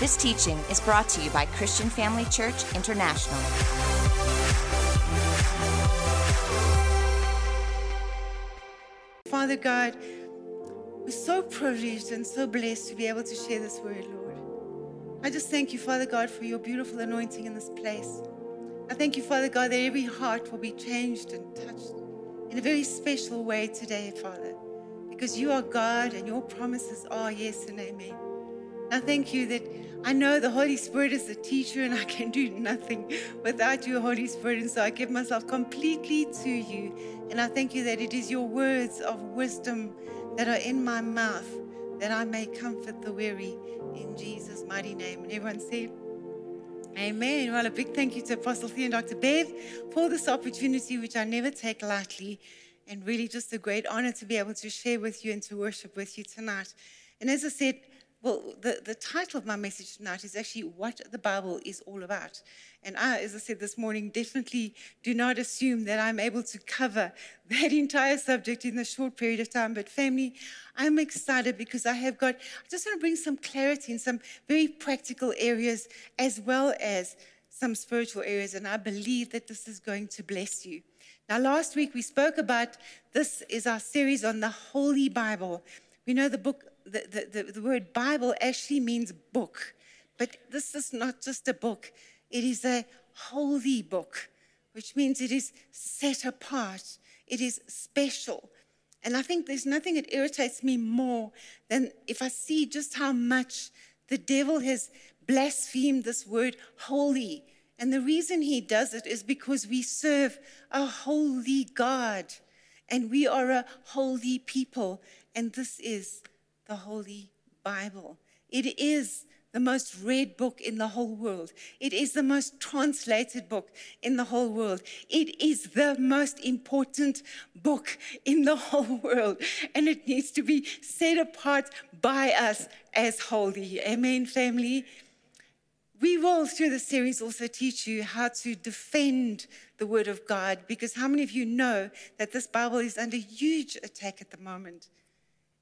This teaching is brought to you by Christian Family Church International. Father God, we're so privileged and so blessed to be able to share this word, Lord. I just thank you, Father God, for your beautiful anointing in this place. I thank you, Father God, that every heart will be changed and touched in a very special way today, Father, because you are God and your promises are yes and amen. I thank you that I know the Holy Spirit is the teacher and I can do nothing without you, Holy Spirit. And so I give myself completely to you. And I thank you that it is your words of wisdom that are in my mouth that I may comfort the weary in Jesus' mighty name. And everyone said, Amen. Well, a big thank you to Apostle Theo and Dr. Bev for this opportunity, which I never take lightly, and really just a great honor to be able to share with you and to worship with you tonight. And as I said, well, the, the title of my message tonight is actually what the Bible is all about. And I, as I said this morning, definitely do not assume that I'm able to cover that entire subject in a short period of time. But, family, I'm excited because I have got, I just want to bring some clarity in some very practical areas as well as some spiritual areas. And I believe that this is going to bless you. Now, last week we spoke about this is our series on the Holy Bible. We know the book the, the, the word Bible actually means book. But this is not just a book, it is a holy book, which means it is set apart, it is special. And I think there's nothing that irritates me more than if I see just how much the devil has blasphemed this word holy. And the reason he does it is because we serve a holy God and we are a holy people. And this is the Holy Bible. It is the most read book in the whole world. It is the most translated book in the whole world. It is the most important book in the whole world. And it needs to be set apart by us as holy. Amen, family. We will, through the series, also teach you how to defend the Word of God because how many of you know that this Bible is under huge attack at the moment?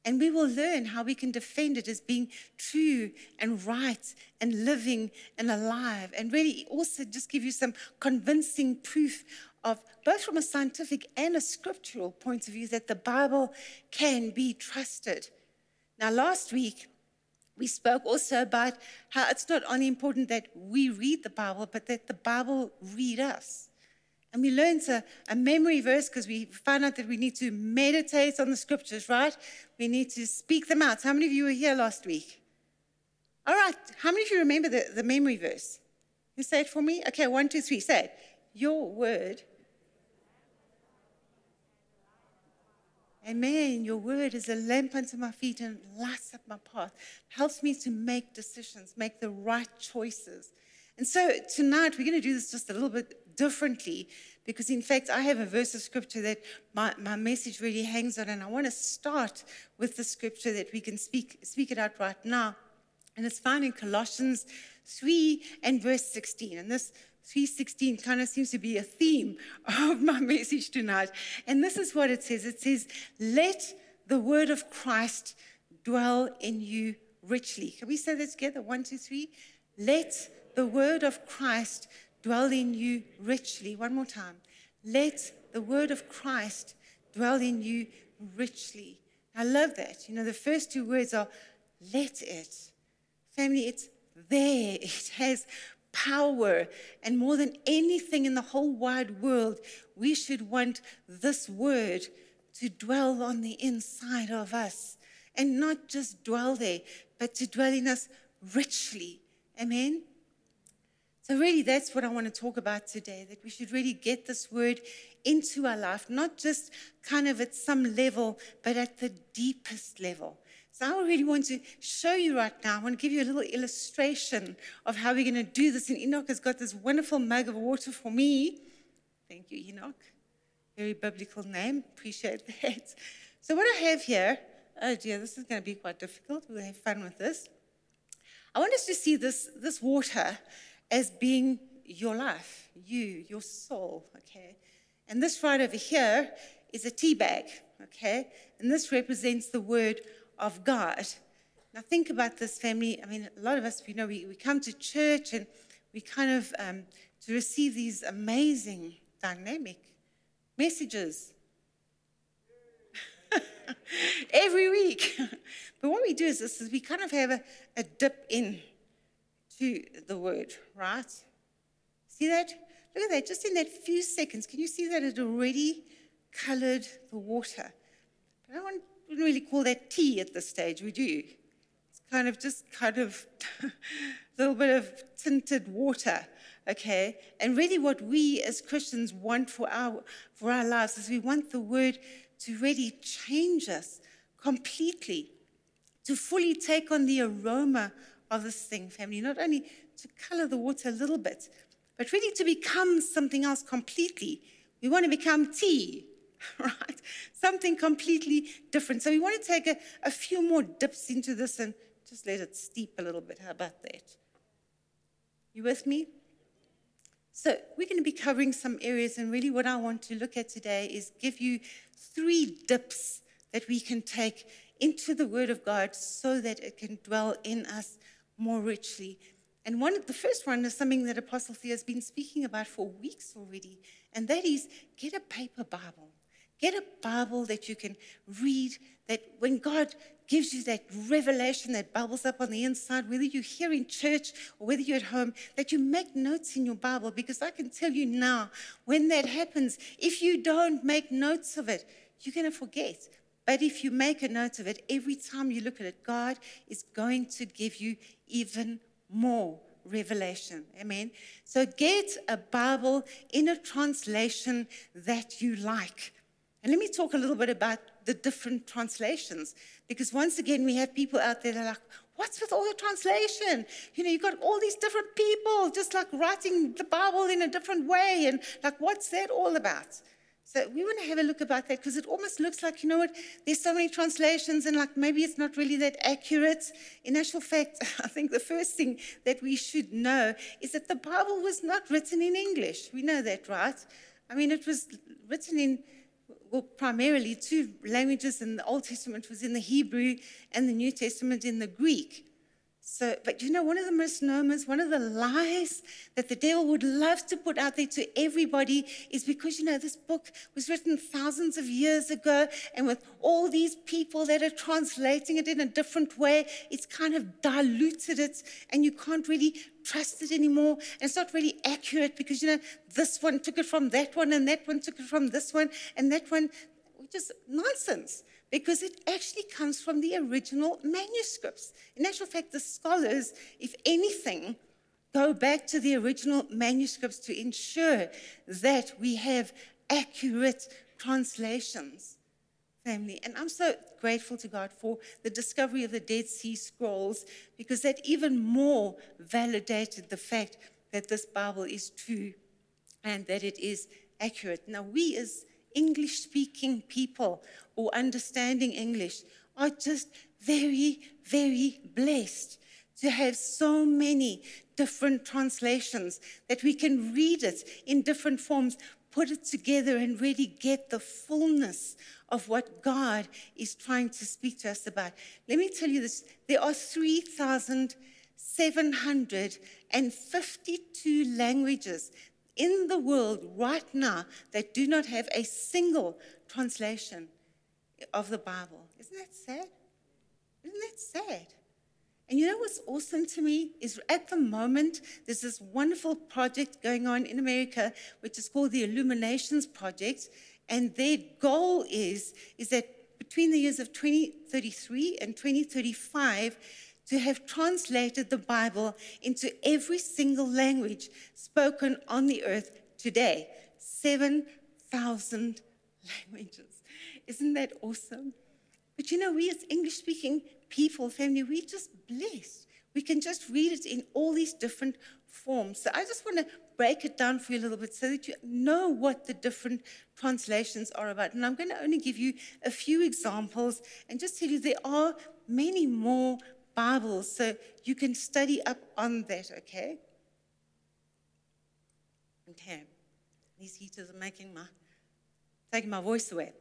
And we will learn how we can defend it as being true and right and living and alive. And really also just give you some convincing proof of both from a scientific and a scriptural point of view that the Bible can be trusted. Now, last week, we spoke also about how it's not only important that we read the Bible, but that the Bible read us. And we learned a, a memory verse because we found out that we need to meditate on the scriptures, right? We need to speak them out. How many of you were here last week? All right. How many of you remember the, the memory verse? You say it for me? Okay, one, two, three. Say it. Your word. Amen. Your word is a lamp unto my feet and lights up my path. Helps me to make decisions, make the right choices. And so tonight we're going to do this just a little bit differently because, in fact, I have a verse of scripture that my, my message really hangs on, and I want to start with the scripture that we can speak, speak it out right now. And it's found in Colossians 3 and verse 16. And this 316 kind of seems to be a theme of my message tonight. And this is what it says it says, Let the word of Christ dwell in you richly. Can we say that together? One, two, three. Let the word of Christ dwell in you richly. One more time. Let the word of Christ dwell in you richly. I love that. You know, the first two words are let it. Family, it's there. It has power. And more than anything in the whole wide world, we should want this word to dwell on the inside of us. And not just dwell there, but to dwell in us richly. Amen? So, really, that's what I want to talk about today that we should really get this word into our life, not just kind of at some level, but at the deepest level. So, I really want to show you right now, I want to give you a little illustration of how we're going to do this. And Enoch has got this wonderful mug of water for me. Thank you, Enoch. Very biblical name. Appreciate that. So, what I have here, oh dear, this is going to be quite difficult. We'll have fun with this. I want us to see this, this water as being your life, you, your soul, okay? And this right over here is a tea bag, okay? And this represents the word of God. Now, think about this family. I mean, a lot of us, we know, we, we come to church and we kind of, um, to receive these amazing, dynamic messages every week. but what we do is this is we kind of have a, a dip in to the word, right? See that? Look at that. Just in that few seconds, can you see that it already colored the water? I wouldn't really call that tea at this stage, would you? It's kind of just kind of a little bit of tinted water, okay? And really, what we as Christians want for our for our lives is we want the word to really change us completely, to fully take on the aroma of this thing, family. Not only to color the water a little bit, but really to become something else completely. We want to become tea, right? Something completely different. So we want to take a, a few more dips into this and just let it steep a little bit. How about that? You with me? So, we're going to be covering some areas, and really what I want to look at today is give you three dips that we can take into the Word of God so that it can dwell in us more richly. And one, the first one is something that Apostle Theo has been speaking about for weeks already, and that is get a paper Bible. Get a Bible that you can read, that when God gives you that revelation that bubbles up on the inside, whether you're here in church or whether you're at home, that you make notes in your Bible. Because I can tell you now, when that happens, if you don't make notes of it, you're going to forget. But if you make a note of it, every time you look at it, God is going to give you even more revelation. Amen. So get a Bible in a translation that you like. And let me talk a little bit about the different translations, because once again, we have people out there that are like, What's with all the translation? You know, you've got all these different people just like writing the Bible in a different way. And like, what's that all about? So we want to have a look about that because it almost looks like, you know what, there's so many translations and like maybe it's not really that accurate. In actual fact, I think the first thing that we should know is that the Bible was not written in English. We know that, right? I mean, it was written in well, primarily two languages, and the Old Testament was in the Hebrew and the New Testament in the Greek. So, but you know, one of the misnomers, one of the lies that the devil would love to put out there to everybody is because, you know, this book was written thousands of years ago, and with all these people that are translating it in a different way, it's kind of diluted it, and you can't really trust it anymore. And it's not really accurate because, you know, this one took it from that one, and that one took it from this one, and that one, which is nonsense because it actually comes from the original manuscripts. In actual fact, the scholars, if anything, go back to the original manuscripts to ensure that we have accurate translations. Family. And I'm so grateful to God for the discovery of the Dead Sea Scrolls because that even more validated the fact that this Bible is true and that it is accurate. Now, we as English speaking people or understanding English are just very, very blessed to have so many different translations that we can read it in different forms, put it together, and really get the fullness of what God is trying to speak to us about. Let me tell you this there are 3,752 languages in the world right now that do not have a single translation of the Bible. Isn't that sad? Isn't that sad? And you know what's awesome to me is at the moment, there's this wonderful project going on in America, which is called the Illuminations Project. And their goal is, is that between the years of 2033 and 2035, to have translated the Bible into every single language spoken on the earth today 7,000 languages. Isn't that awesome? But you know, we as English speaking people, family, we're just blessed. We can just read it in all these different forms. So I just want to break it down for you a little bit so that you know what the different translations are about. And I'm going to only give you a few examples and just tell you there are many more Bibles, so you can study up on that, okay? Okay. These heaters are making my taking my voice away.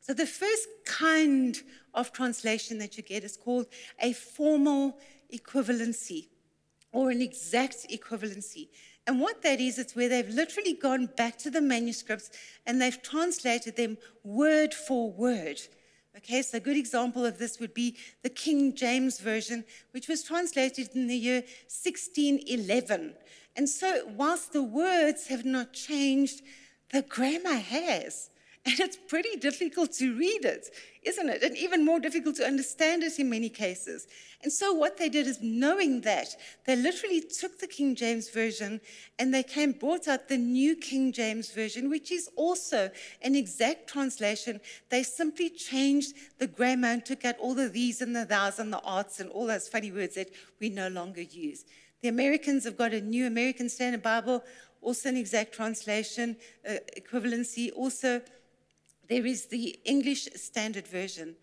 So the first kind of translation that you get is called a formal equivalency or an exact equivalency. And what that is, it's where they've literally gone back to the manuscripts and they've translated them word for word. Okay, so a good example of this would be the King James Version, which was translated in the year 1611. And so, whilst the words have not changed, the grammar has. And it's pretty difficult to read it, isn't it? And even more difficult to understand it in many cases. And so, what they did is, knowing that, they literally took the King James Version and they came, brought out the New King James Version, which is also an exact translation. They simply changed the grammar and took out all the these and the thous and the arts and all those funny words that we no longer use. The Americans have got a new American Standard Bible, also an exact translation, uh, equivalency, also there is the English Standard Version,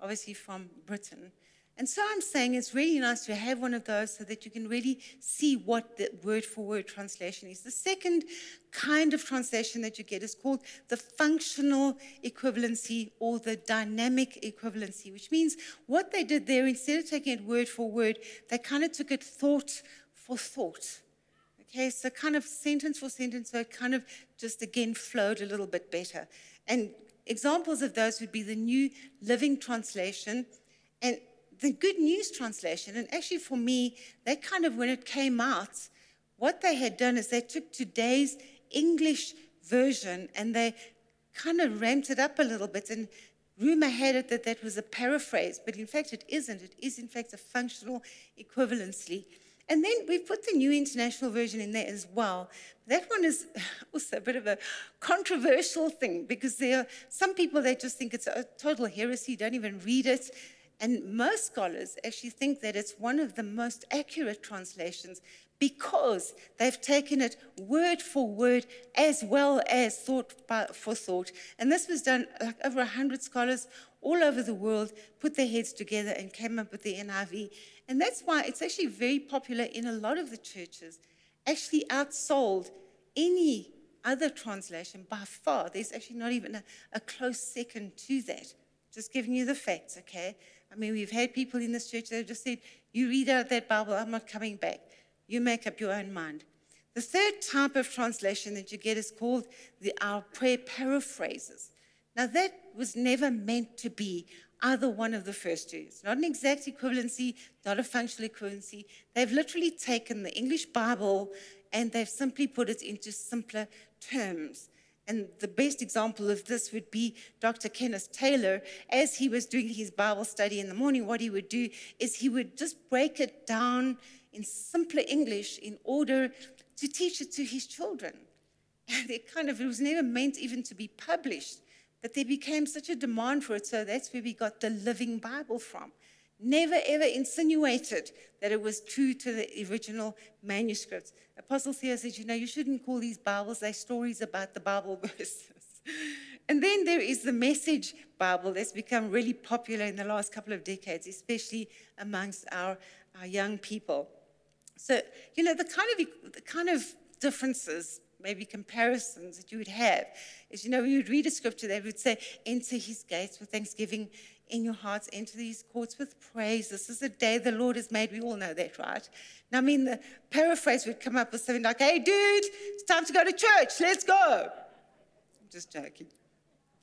obviously from Britain. And so I'm saying it's really nice to have one of those so that you can really see what the word for word translation is. The second kind of translation that you get is called the functional equivalency or the dynamic equivalency, which means what they did there, instead of taking it word for word, they kind of took it thought for thought. Okay, so kind of sentence for sentence, so it kind of just again flowed a little bit better. And examples of those would be the New Living Translation and the Good News Translation. And actually, for me, they kind of, when it came out, what they had done is they took today's English version and they kind of ramped it up a little bit. And rumor had it that that was a paraphrase, but in fact, it isn't. It is, in fact, a functional equivalency. And then we've put the New International Version in there as well. That one is also a bit of a controversial thing because there are some people that just think it's a total heresy, don't even read it. And most scholars actually think that it's one of the most accurate translations because they've taken it word for word as well as thought for thought. And this was done like over 100 scholars all over the world put their heads together and came up with the NIV. And that's why it's actually very popular in a lot of the churches, actually outsold any other translation by far. There's actually not even a, a close second to that. Just giving you the facts, okay? I mean, we've had people in this church that have just said, You read out that Bible, I'm not coming back. You make up your own mind. The third type of translation that you get is called the Our Prayer Paraphrases. Now, that was never meant to be either one of the first two. It's not an exact equivalency, not a functional equivalency. They've literally taken the English Bible and they've simply put it into simpler terms. And the best example of this would be Dr. Kenneth Taylor. As he was doing his Bible study in the morning, what he would do is he would just break it down in simpler English in order to teach it to his children. And it kind of it was never meant even to be published. But there became such a demand for it, so that's where we got the Living Bible from. Never ever insinuated that it was true to the original manuscripts. Apostle Theo said, You know, you shouldn't call these Bibles, they're stories about the Bible verses. And then there is the Message Bible that's become really popular in the last couple of decades, especially amongst our, our young people. So, you know, the kind of, the kind of differences maybe comparisons that you would have is, you know, you would read a scripture that would say, enter his gates with thanksgiving in your hearts, enter these courts with praise. This is the day the Lord has made. We all know that, right? Now, I mean, the paraphrase would come up with something like, hey, dude, it's time to go to church. Let's go. I'm just joking.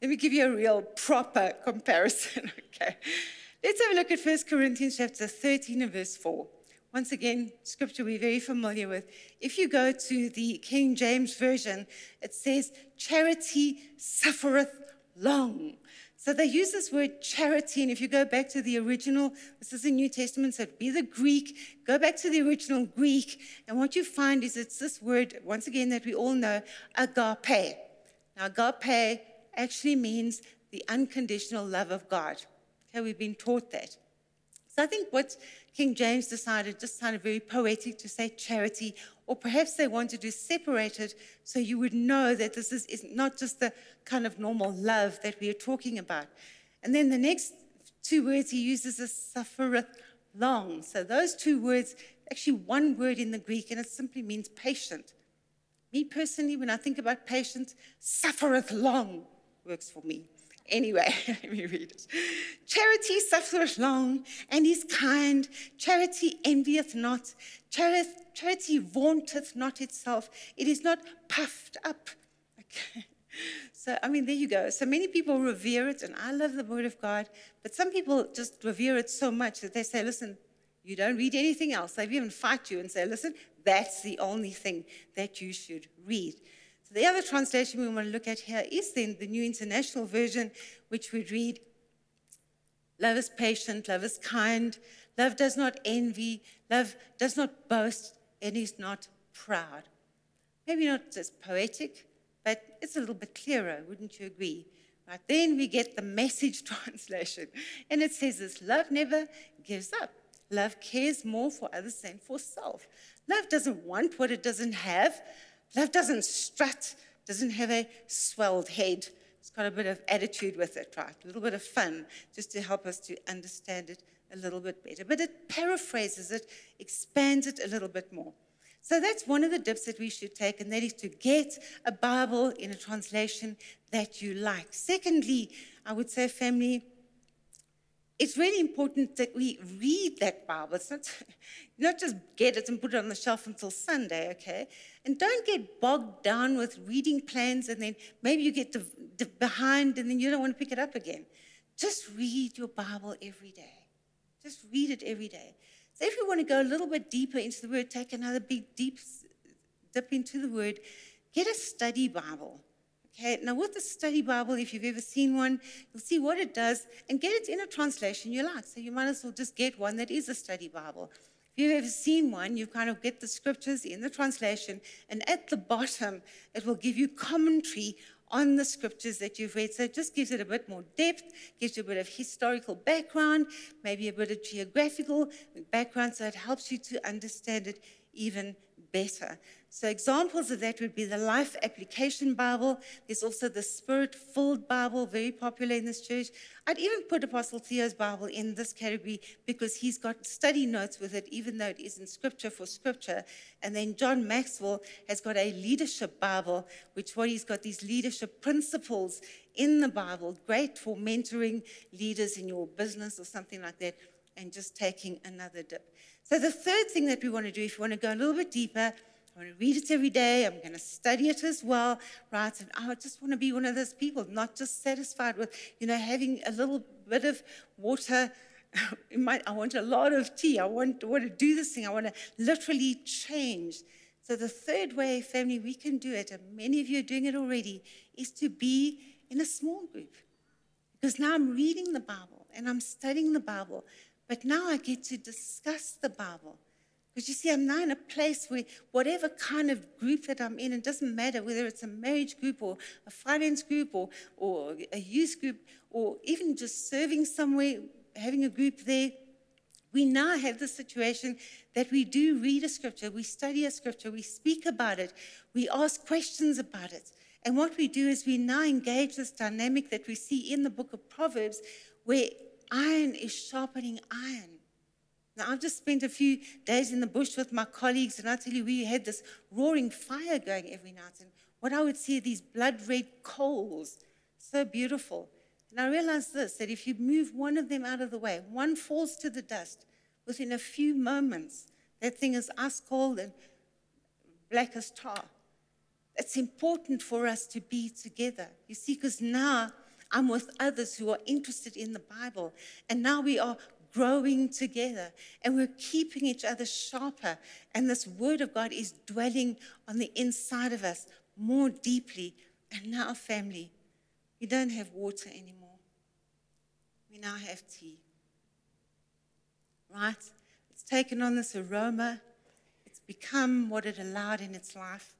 Let me give you a real proper comparison, okay? Let's have a look at 1 Corinthians chapter 13 and verse 4. Once again, scripture we're very familiar with. If you go to the King James Version, it says, Charity suffereth long. So they use this word charity, and if you go back to the original, this is the New Testament, so it'd be the Greek. Go back to the original Greek, and what you find is it's this word, once again, that we all know, agape. Now, agape actually means the unconditional love of God. Okay, we've been taught that. So I think what King James decided just sounded very poetic to say charity, or perhaps they wanted to separate it so you would know that this is, is not just the kind of normal love that we are talking about. And then the next two words he uses is suffereth long. So those two words, actually one word in the Greek, and it simply means patient. Me personally, when I think about patience, suffereth long works for me. Anyway, let me read it. Charity suffereth long and is kind. Charity envieth not. Charity vaunteth not itself. It is not puffed up. Okay. So, I mean, there you go. So many people revere it, and I love the Word of God, but some people just revere it so much that they say, listen, you don't read anything else. They even fight you and say, listen, that's the only thing that you should read. So the other translation we want to look at here is then the New International Version, which we read Love is patient, love is kind, love does not envy, love does not boast, and is not proud. Maybe not as poetic, but it's a little bit clearer, wouldn't you agree? Right, then we get the message translation, and it says this love never gives up. Love cares more for others than for self. Love doesn't want what it doesn't have. Love doesn't strut, doesn't have a swelled head. It's got a bit of attitude with it, right? A little bit of fun, just to help us to understand it a little bit better. But it paraphrases it, expands it a little bit more. So that's one of the dips that we should take, and that is to get a Bible in a translation that you like. Secondly, I would say, family, it's really important that we read that Bible. It's not, not just get it and put it on the shelf until Sunday, okay? And don't get bogged down with reading plans and then maybe you get behind and then you don't want to pick it up again. Just read your Bible every day. Just read it every day. So if you want to go a little bit deeper into the Word, take another big deep dip into the Word, get a study Bible. Okay, now with the study Bible, if you've ever seen one, you'll see what it does and get it in a translation you like. So you might as well just get one that is a study Bible. If you've ever seen one, you kind of get the scriptures in the translation, and at the bottom, it will give you commentary on the scriptures that you've read. So it just gives it a bit more depth, gives you a bit of historical background, maybe a bit of geographical background, so it helps you to understand it even better. So, examples of that would be the Life Application Bible. There's also the Spirit Filled Bible, very popular in this church. I'd even put Apostle Theo's Bible in this category because he's got study notes with it, even though it isn't scripture for scripture. And then John Maxwell has got a leadership Bible, which what he's got these leadership principles in the Bible, great for mentoring leaders in your business or something like that, and just taking another dip. So, the third thing that we want to do, if you want to go a little bit deeper, I want to read it every day. I'm going to study it as well, right? And I just want to be one of those people, not just satisfied with, you know, having a little bit of water. My, I want a lot of tea. I want, I want to do this thing. I want to literally change. So, the third way, family, we can do it, and many of you are doing it already, is to be in a small group. Because now I'm reading the Bible and I'm studying the Bible but now I get to discuss the Bible. Because you see, I'm now in a place where whatever kind of group that I'm in, it doesn't matter whether it's a marriage group or a finance group or, or a youth group or even just serving somewhere, having a group there. We now have the situation that we do read a scripture, we study a scripture, we speak about it, we ask questions about it. And what we do is we now engage this dynamic that we see in the book of Proverbs, where iron is sharpening iron. Now, I've just spent a few days in the bush with my colleagues, and I tell you, we had this roaring fire going every night. And what I would see are these blood red coals, so beautiful. And I realized this that if you move one of them out of the way, one falls to the dust within a few moments, that thing is ice cold and black as tar. It's important for us to be together. You see, because now I'm with others who are interested in the Bible. And now we are growing together and we're keeping each other sharper. And this Word of God is dwelling on the inside of us more deeply. And now, family, we don't have water anymore. We now have tea. Right? It's taken on this aroma, it's become what it allowed in its life.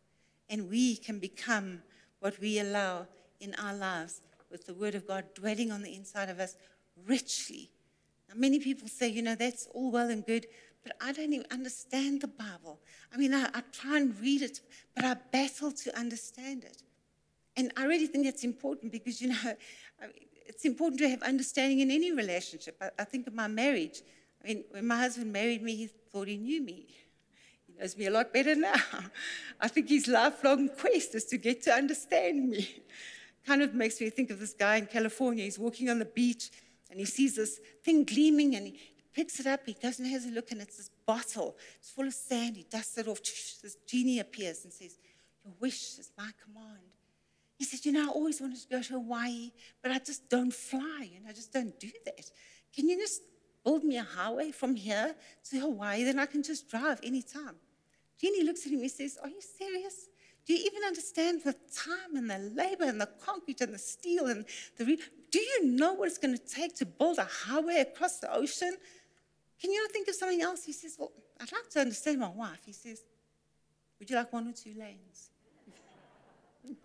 And we can become what we allow in our lives with the Word of God dwelling on the inside of us richly. Many people say, you know, that's all well and good, but I don't even understand the Bible. I mean, I, I try and read it, but I battle to understand it. And I really think that's important because, you know, I mean, it's important to have understanding in any relationship. I, I think of my marriage. I mean, when my husband married me, he thought he knew me. He knows me a lot better now. I think his lifelong quest is to get to understand me. kind of makes me think of this guy in California. He's walking on the beach and he sees this thing gleaming and he picks it up. He goes and has a look and it's this bottle. It's full of sand. He dusts it off. This genie appears and says, Your wish is my command. He says, You know, I always wanted to go to Hawaii, but I just don't fly and I just don't do that. Can you just build me a highway from here to Hawaii? Then I can just drive anytime. Genie looks at him. He says, Are you serious? Do you even understand the time and the labor and the concrete and the steel and the. Re- do you know what it's going to take to build a highway across the ocean? Can you not think of something else? He says, Well, I'd like to understand my wife. He says, Would you like one or two lanes?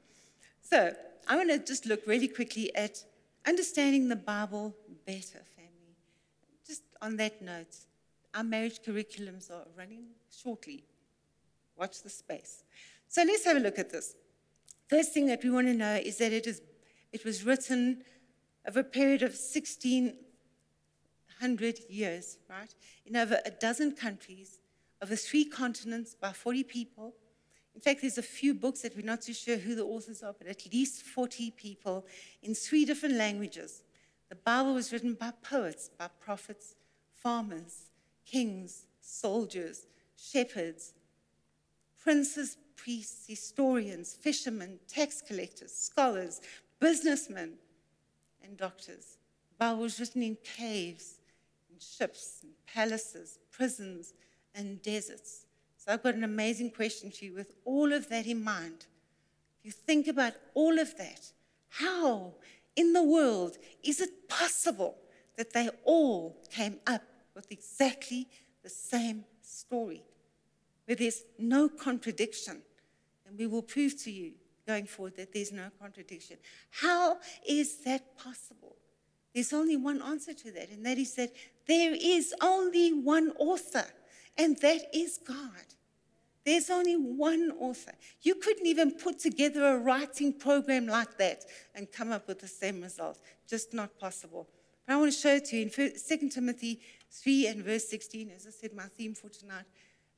so I want to just look really quickly at understanding the Bible better, family. Just on that note, our marriage curriculums are running shortly. Watch the space. So let's have a look at this. First thing that we want to know is that it, is, it was written over a period of 1600 years, right? In over a dozen countries, over three continents, by 40 people. In fact, there's a few books that we're not too sure who the authors are, but at least 40 people in three different languages. The Bible was written by poets, by prophets, farmers, kings, soldiers, shepherds, princes, priests, historians, fishermen, tax collectors, scholars, businessmen, and doctors. The Bible was written in caves, in ships, in palaces, prisons, and deserts. So I've got an amazing question for you with all of that in mind. If you think about all of that, how in the world is it possible that they all came up with exactly the same story, where there's no contradiction? And we will prove to you going forward that there's no contradiction. How is that possible? There's only one answer to that, and that is that there is only one author, and that is God. There's only one author. You couldn't even put together a writing program like that and come up with the same result. Just not possible. But I want to show it to you in 2 Timothy 3 and verse 16, as I said, my theme for tonight.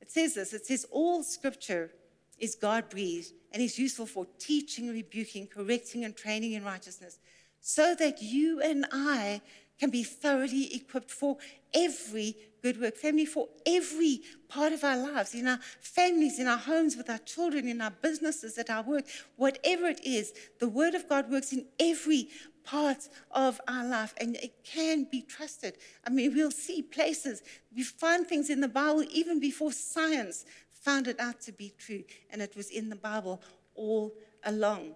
It says this it says, All scripture is God breathed and is useful for teaching, rebuking, correcting, and training in righteousness, so that you and I can be thoroughly equipped for every good work. Family, for every part of our lives, in our families, in our homes, with our children, in our businesses, at our work, whatever it is, the Word of God works in every part of our life and it can be trusted. I mean, we'll see places, we find things in the Bible even before science found it out to be true, and it was in the Bible all along.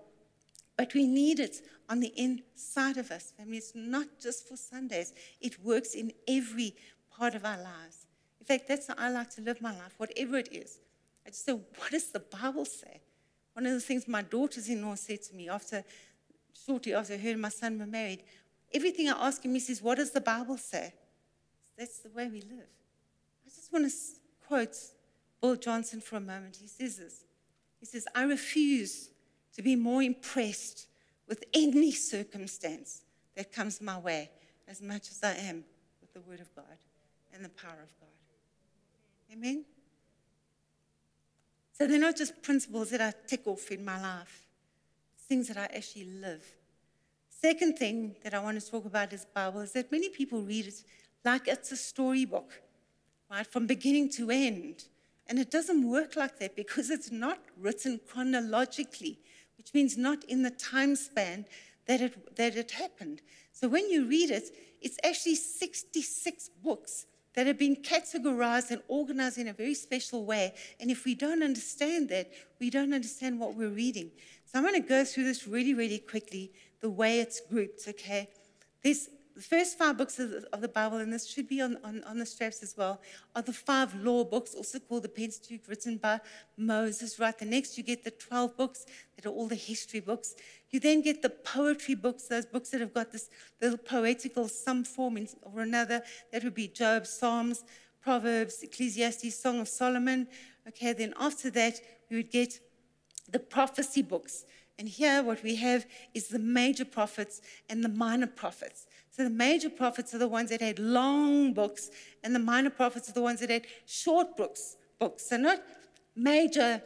But we need it on the inside of us. I mean, it's not just for Sundays, it works in every part of our lives. In fact, that's how I like to live my life, whatever it is. I just say, what does the Bible say? One of the things my daughters in law said to me after, shortly after her and my son were married, everything I ask him, he says, What does the Bible say? That's the way we live. I just want to quote Bill Johnson for a moment. He says this He says, I refuse to be more impressed with any circumstance that comes my way as much as I am with the Word of God and the power of God. Amen? So they're not just principles that I tick off in my life, it's things that I actually live. Second thing that I want to talk about is Bible is that many people read it like it's a storybook, right, from beginning to end. And it doesn't work like that because it's not written chronologically, which means not in the time span that it, that it happened. So when you read it, it's actually 66 books that have been categorized and organized in a very special way. And if we don't understand that, we don't understand what we're reading. So I'm going to go through this really, really quickly, the way it's grouped, okay? There's the first five books of the, of the Bible, and this should be on, on, on, the straps as well, are the five law books, also called the Pentateuch, written by Moses, right? The next, you get the 12 books that are all the history books. You then get the poetry books, those books that have got this little poetical, some form or another. That would be Job, Psalms, Proverbs, Ecclesiastes, Song of Solomon. Okay, then after that, we would get the prophecy books. And here, what we have is the major prophets and the minor prophets. So the major prophets are the ones that had long books, and the minor prophets are the ones that had short books. Books. So not major,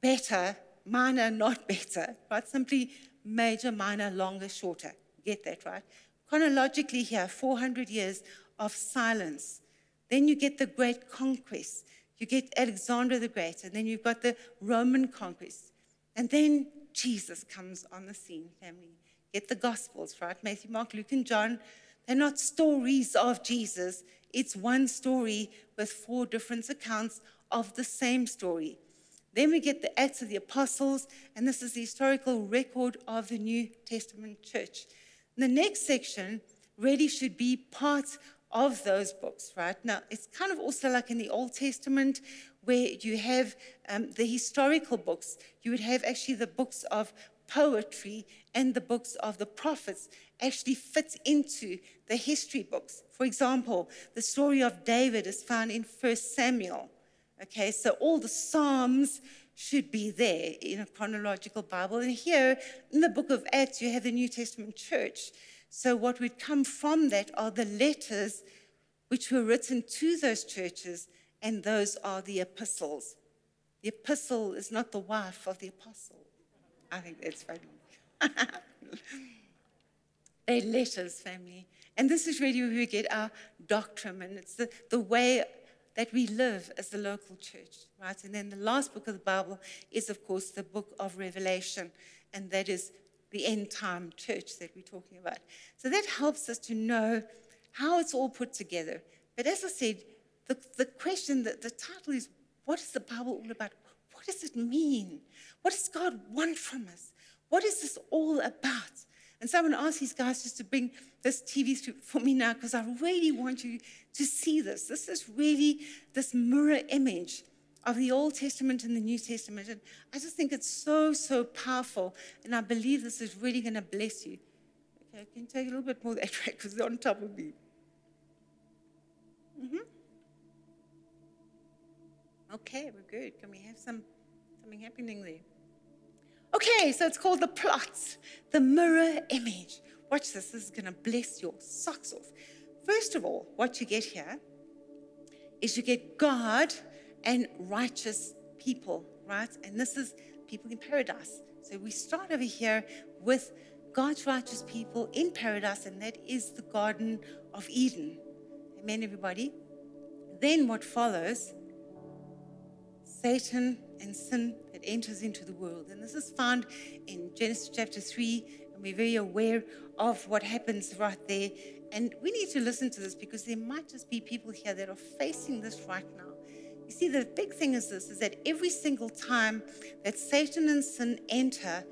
better, minor, not better, but simply major, minor, longer, shorter. Get that right? Chronologically, here, 400 years of silence. Then you get the great conquest. You get Alexander the Great, and then you've got the Roman conquest. And then Jesus comes on the scene, family. Get the Gospels, right? Matthew, Mark, Luke, and John. They're not stories of Jesus, it's one story with four different accounts of the same story. Then we get the Acts of the Apostles, and this is the historical record of the New Testament church. the next section really should be part of those books, right? Now, it's kind of also like in the Old Testament where you have um, the historical books, you would have actually the books of poetry and the books of the prophets actually fit into the history books. For example, the story of David is found in 1 Samuel. Okay, so all the Psalms should be there in a chronological Bible. And here in the book of Acts, you have the New Testament church. So, what would come from that are the letters which were written to those churches, and those are the epistles. The epistle is not the wife of the apostle. I think that's funny. They're letters, family. And this is really where we get our doctrine, and it's the, the way that we live as the local church, right? And then the last book of the Bible is, of course, the book of Revelation, and that is the end time church that we're talking about. So that helps us to know how it's all put together. But as I said, the, the question, the, the title is what is the Bible all about? What does it mean? What does God want from us? What is this all about? And someone asked these guys just to bring this TV for me now because I really want you to see this. This is really this mirror image of the Old Testament and the New Testament. And I just think it's so, so powerful. And I believe this is really going to bless you. Okay, can you take a little bit more of that track because on top of me. Mm-hmm. Okay, we're good. Can we have some something happening there? Okay, so it's called the plot, the mirror image. Watch this, this is going to bless your socks off. First of all, what you get here is you get God and righteous people, right? And this is people in paradise. So we start over here with God's righteous people in paradise, and that is the Garden of Eden. Amen, everybody? Then what follows Satan and sin that enters into the world. And this is found in Genesis chapter 3, and we're very aware of what happens right there. And we need to listen to this because there might just be people here that are facing this right now. You see, the big thing is this is that every single time that Satan and sin enter,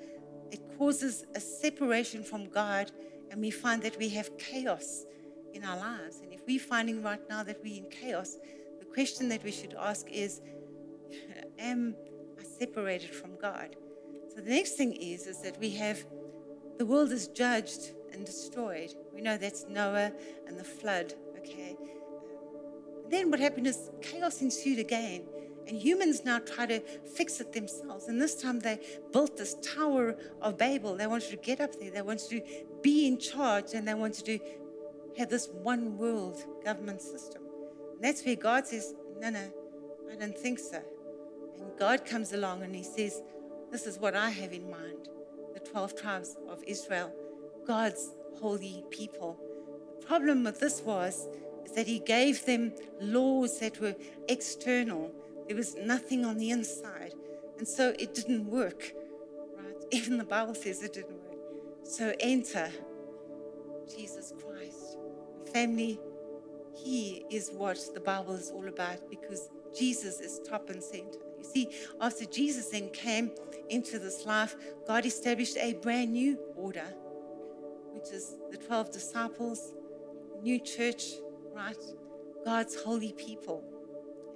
it causes a separation from God, and we find that we have chaos in our lives. And if we're finding right now that we're in chaos, the question that we should ask is, am separated from God? So the next thing is, is that we have the world is judged and destroyed. We know that's Noah and the flood, okay? Then what happened is chaos ensued again. And humans now try to fix it themselves. And this time they built this Tower of Babel. They wanted to get up there. They wanted to be in charge and they wanted to have this one world government system. And that's where God says, No, no, I don't think so. And God comes along and He says, This is what I have in mind the 12 tribes of Israel, God's holy people. The problem with this was that He gave them laws that were external, there was nothing on the inside. And so it didn't work, right? Even the Bible says it didn't work. So enter Jesus Christ. Family, He is what the Bible is all about because Jesus is top and center. You see, after Jesus then came into this life, God established a brand new order, which is the 12 disciples, new church, right? God's holy people.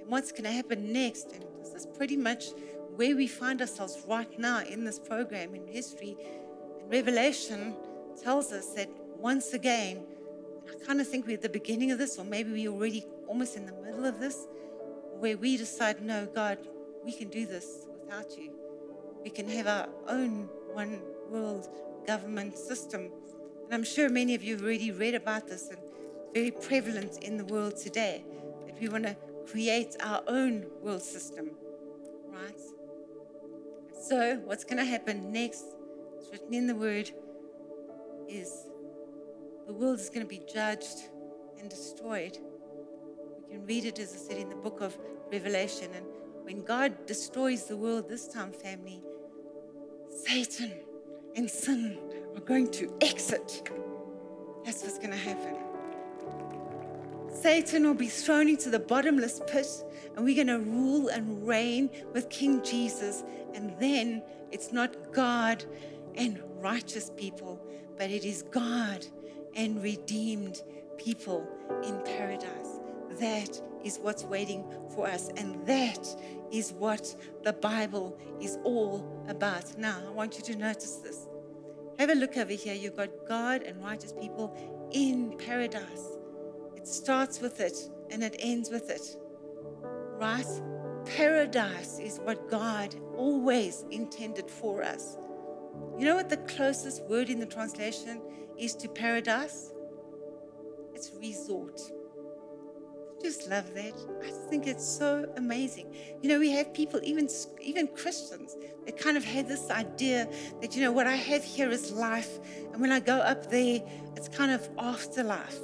And what's going to happen next, and this is pretty much where we find ourselves right now in this program in history. And Revelation tells us that once again, I kind of think we're at the beginning of this, or maybe we're already almost in the middle of this, where we decide, no, God, we can do this without you. We can have our own one world government system. And I'm sure many of you have already read about this and very prevalent in the world today that we want to create our own world system, right? So, what's going to happen next It's written in the word is the world is going to be judged and destroyed. We can read it, as I said, in the book of Revelation. And when God destroys the world this time, family, Satan and sin are going to exit. That's what's going to happen. Satan will be thrown into the bottomless pit, and we're going to rule and reign with King Jesus. And then it's not God and righteous people, but it is God and redeemed people in paradise. That is what's waiting for us, and that is what the Bible is all about. Now, I want you to notice this. Have a look over here. You've got God and righteous people in paradise. It starts with it and it ends with it. Right? Paradise is what God always intended for us. You know what the closest word in the translation is to paradise? It's resort. Just love that. I think it's so amazing. You know, we have people, even even Christians, that kind of had this idea that you know what I have here is life, and when I go up there, it's kind of afterlife.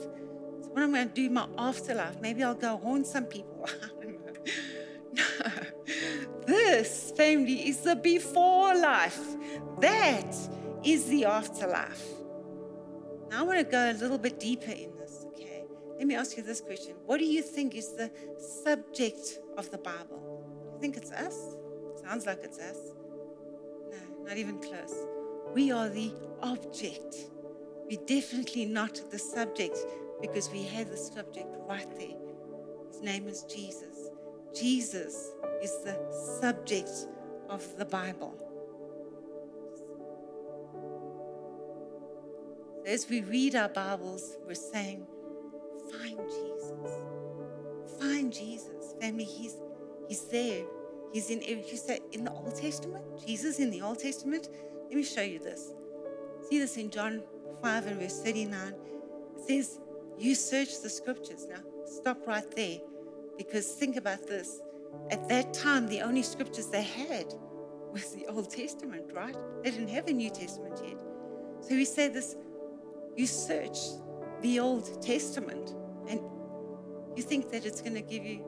So what I'm going to do my afterlife? Maybe I'll go haunt some people. no, this family is the before life. That is the afterlife. Now I want to go a little bit deeper in let me ask you this question What do you think is the subject of the Bible? Do you think it's us? Sounds like it's us. No, not even close. We are the object. We're definitely not the subject because we have the subject right there. His name is Jesus. Jesus is the subject of the Bible. As we read our Bibles, we're saying, Find Jesus. Find Jesus. Family, he's he's there. He's in said in the Old Testament. Jesus in the Old Testament. Let me show you this. See this in John 5 and verse 39. It says, You search the scriptures. Now stop right there. Because think about this. At that time, the only scriptures they had was the Old Testament, right? They didn't have a New Testament yet. So he said this, you search the Old Testament and you think that it's going to give you.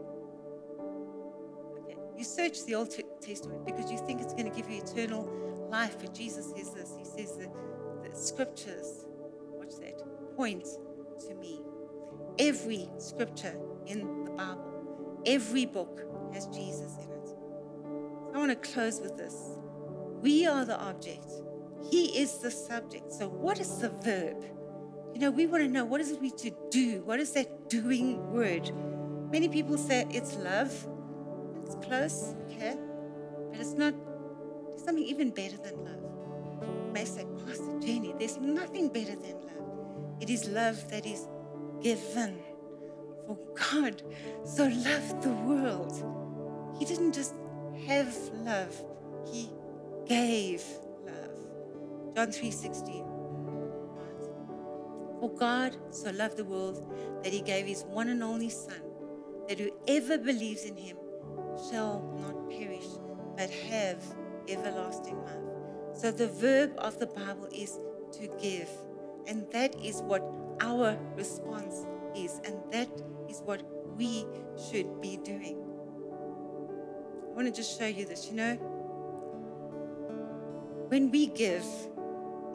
You search the Old Testament because you think it's going to give you eternal life. But Jesus says this He says that the scriptures, what's that, point to me. Every scripture in the Bible, every book has Jesus in it. I want to close with this. We are the object, He is the subject. So, what is the verb? You know, we want to know what is it we to do? What is that doing word? Many people say it's love. It's close, okay? But it's not, there's something even better than love. You may say, Pastor Jenny, there's nothing better than love. It is love that is given. For God so loved the world. He didn't just have love, He gave love. John 3 16. For God so loved the world that he gave his one and only Son, that whoever believes in him shall not perish, but have everlasting life. So the verb of the Bible is to give. And that is what our response is. And that is what we should be doing. I want to just show you this. You know, when we give,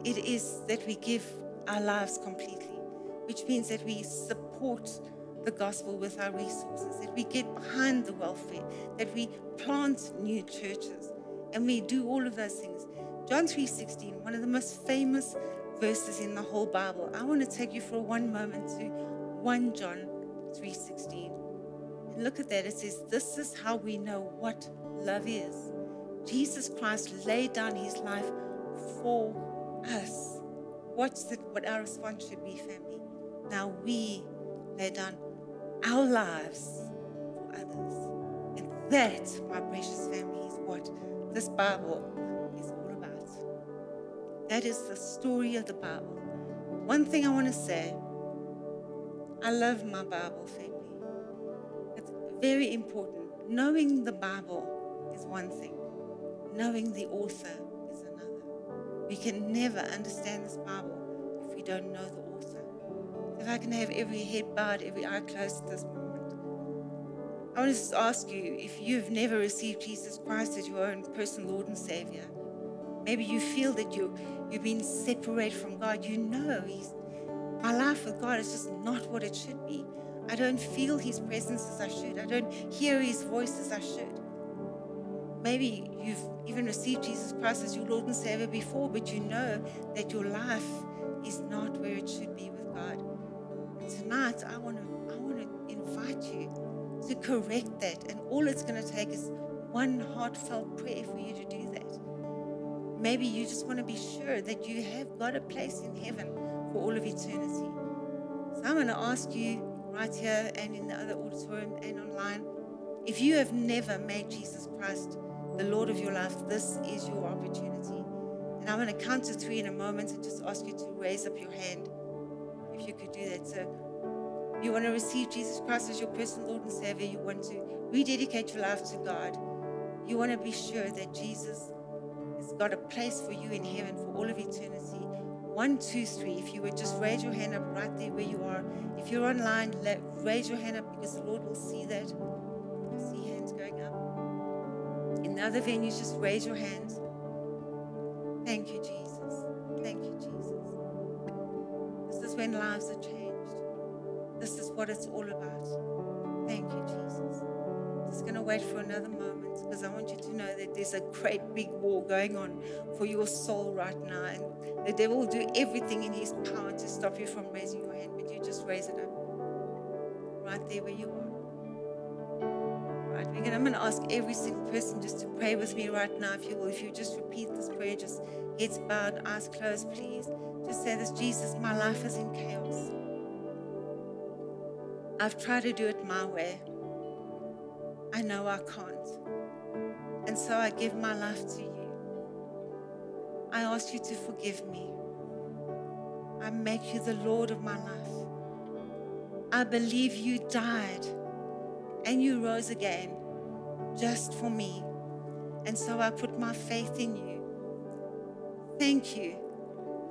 it is that we give our lives completely, which means that we support the gospel with our resources, that we get behind the welfare, that we plant new churches, and we do all of those things. John 3:16, one of the most famous verses in the whole Bible. I want to take you for one moment to 1 John 3:16. And look at that. It says, This is how we know what love is. Jesus Christ laid down his life for us. What's the, what our response should be, family? Now we lay down our lives for others. And that, my precious family, is what this Bible is all about. That is the story of the Bible. One thing I want to say I love my Bible, family. It's very important. Knowing the Bible is one thing, knowing the author We can never understand this Bible if we don't know the author. If I can have every head bowed, every eye closed at this moment. I want to ask you if you've never received Jesus Christ as your own personal Lord and Savior. Maybe you feel that you you've been separated from God. You know He's my life with God is just not what it should be. I don't feel His presence as I should. I don't hear His voice as I should. Maybe you've even received Jesus Christ as your Lord and Savior before, but you know that your life is not where it should be with God. And tonight, I want to I want to invite you to correct that, and all it's going to take is one heartfelt prayer for you to do that. Maybe you just want to be sure that you have got a place in heaven for all of eternity. So I'm going to ask you right here and in the other auditorium and online if you have never made Jesus Christ the Lord of your life, this is your opportunity. And I'm going to count to three in a moment and just ask you to raise up your hand if you could do that. So, you want to receive Jesus Christ as your personal Lord and Savior, you want to rededicate your life to God, you want to be sure that Jesus has got a place for you in heaven for all of eternity. One, two, three. If you would just raise your hand up right there where you are. If you're online, let, raise your hand up because the Lord will see that. Other venues, just raise your hands. Thank you, Jesus. Thank you, Jesus. This is when lives are changed. This is what it's all about. Thank you, Jesus. I'm Just going to wait for another moment because I want you to know that there's a great big war going on for your soul right now. And the devil will do everything in his power to stop you from raising your hand, but you just raise it up right there where you are. Right, I'm going to ask every single person just to pray with me right now, if you will. If you just repeat this prayer, just heads bowed, eyes closed, please. Just say this Jesus, my life is in chaos. I've tried to do it my way. I know I can't. And so I give my life to you. I ask you to forgive me. I make you the Lord of my life. I believe you died and you rose again just for me. And so I put my faith in you. Thank you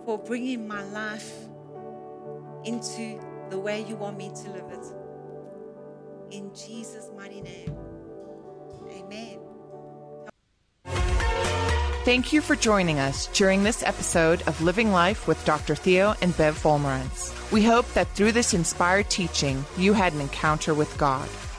for bringing my life into the way you want me to live it. In Jesus' mighty name. Amen. Thank you for joining us during this episode of Living Life with Dr. Theo and Bev Wolmarans. We hope that through this inspired teaching, you had an encounter with God.